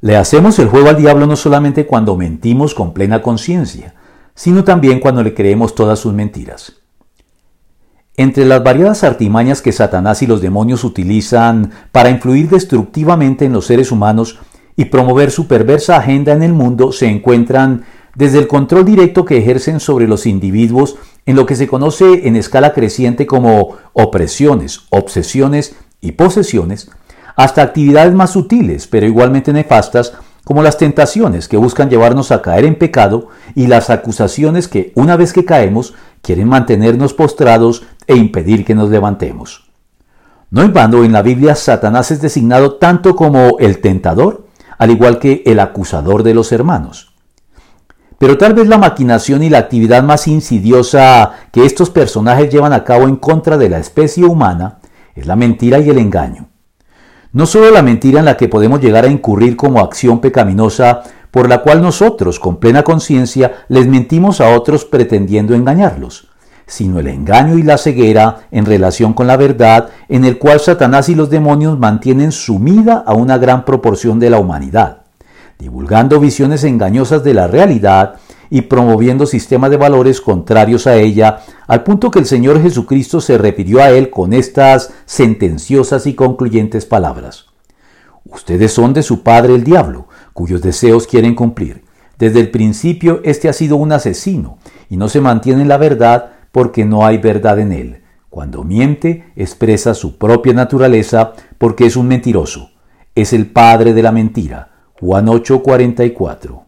Le hacemos el juego al diablo no solamente cuando mentimos con plena conciencia, sino también cuando le creemos todas sus mentiras. Entre las variadas artimañas que Satanás y los demonios utilizan para influir destructivamente en los seres humanos y promover su perversa agenda en el mundo se encuentran desde el control directo que ejercen sobre los individuos en lo que se conoce en escala creciente como opresiones, obsesiones y posesiones, hasta actividades más sutiles pero igualmente nefastas como las tentaciones que buscan llevarnos a caer en pecado y las acusaciones que una vez que caemos quieren mantenernos postrados e impedir que nos levantemos. No en en la Biblia Satanás es designado tanto como el tentador, al igual que el acusador de los hermanos. Pero tal vez la maquinación y la actividad más insidiosa que estos personajes llevan a cabo en contra de la especie humana es la mentira y el engaño. No solo la mentira en la que podemos llegar a incurrir como acción pecaminosa por la cual nosotros, con plena conciencia, les mentimos a otros pretendiendo engañarlos, sino el engaño y la ceguera en relación con la verdad en el cual Satanás y los demonios mantienen sumida a una gran proporción de la humanidad, divulgando visiones engañosas de la realidad y promoviendo sistemas de valores contrarios a ella, al punto que el Señor Jesucristo se refirió a él con estas sentenciosas y concluyentes palabras. Ustedes son de su padre el diablo, cuyos deseos quieren cumplir. Desde el principio éste ha sido un asesino y no se mantiene en la verdad porque no hay verdad en él. Cuando miente, expresa su propia naturaleza porque es un mentiroso. Es el padre de la mentira. Juan 8:44.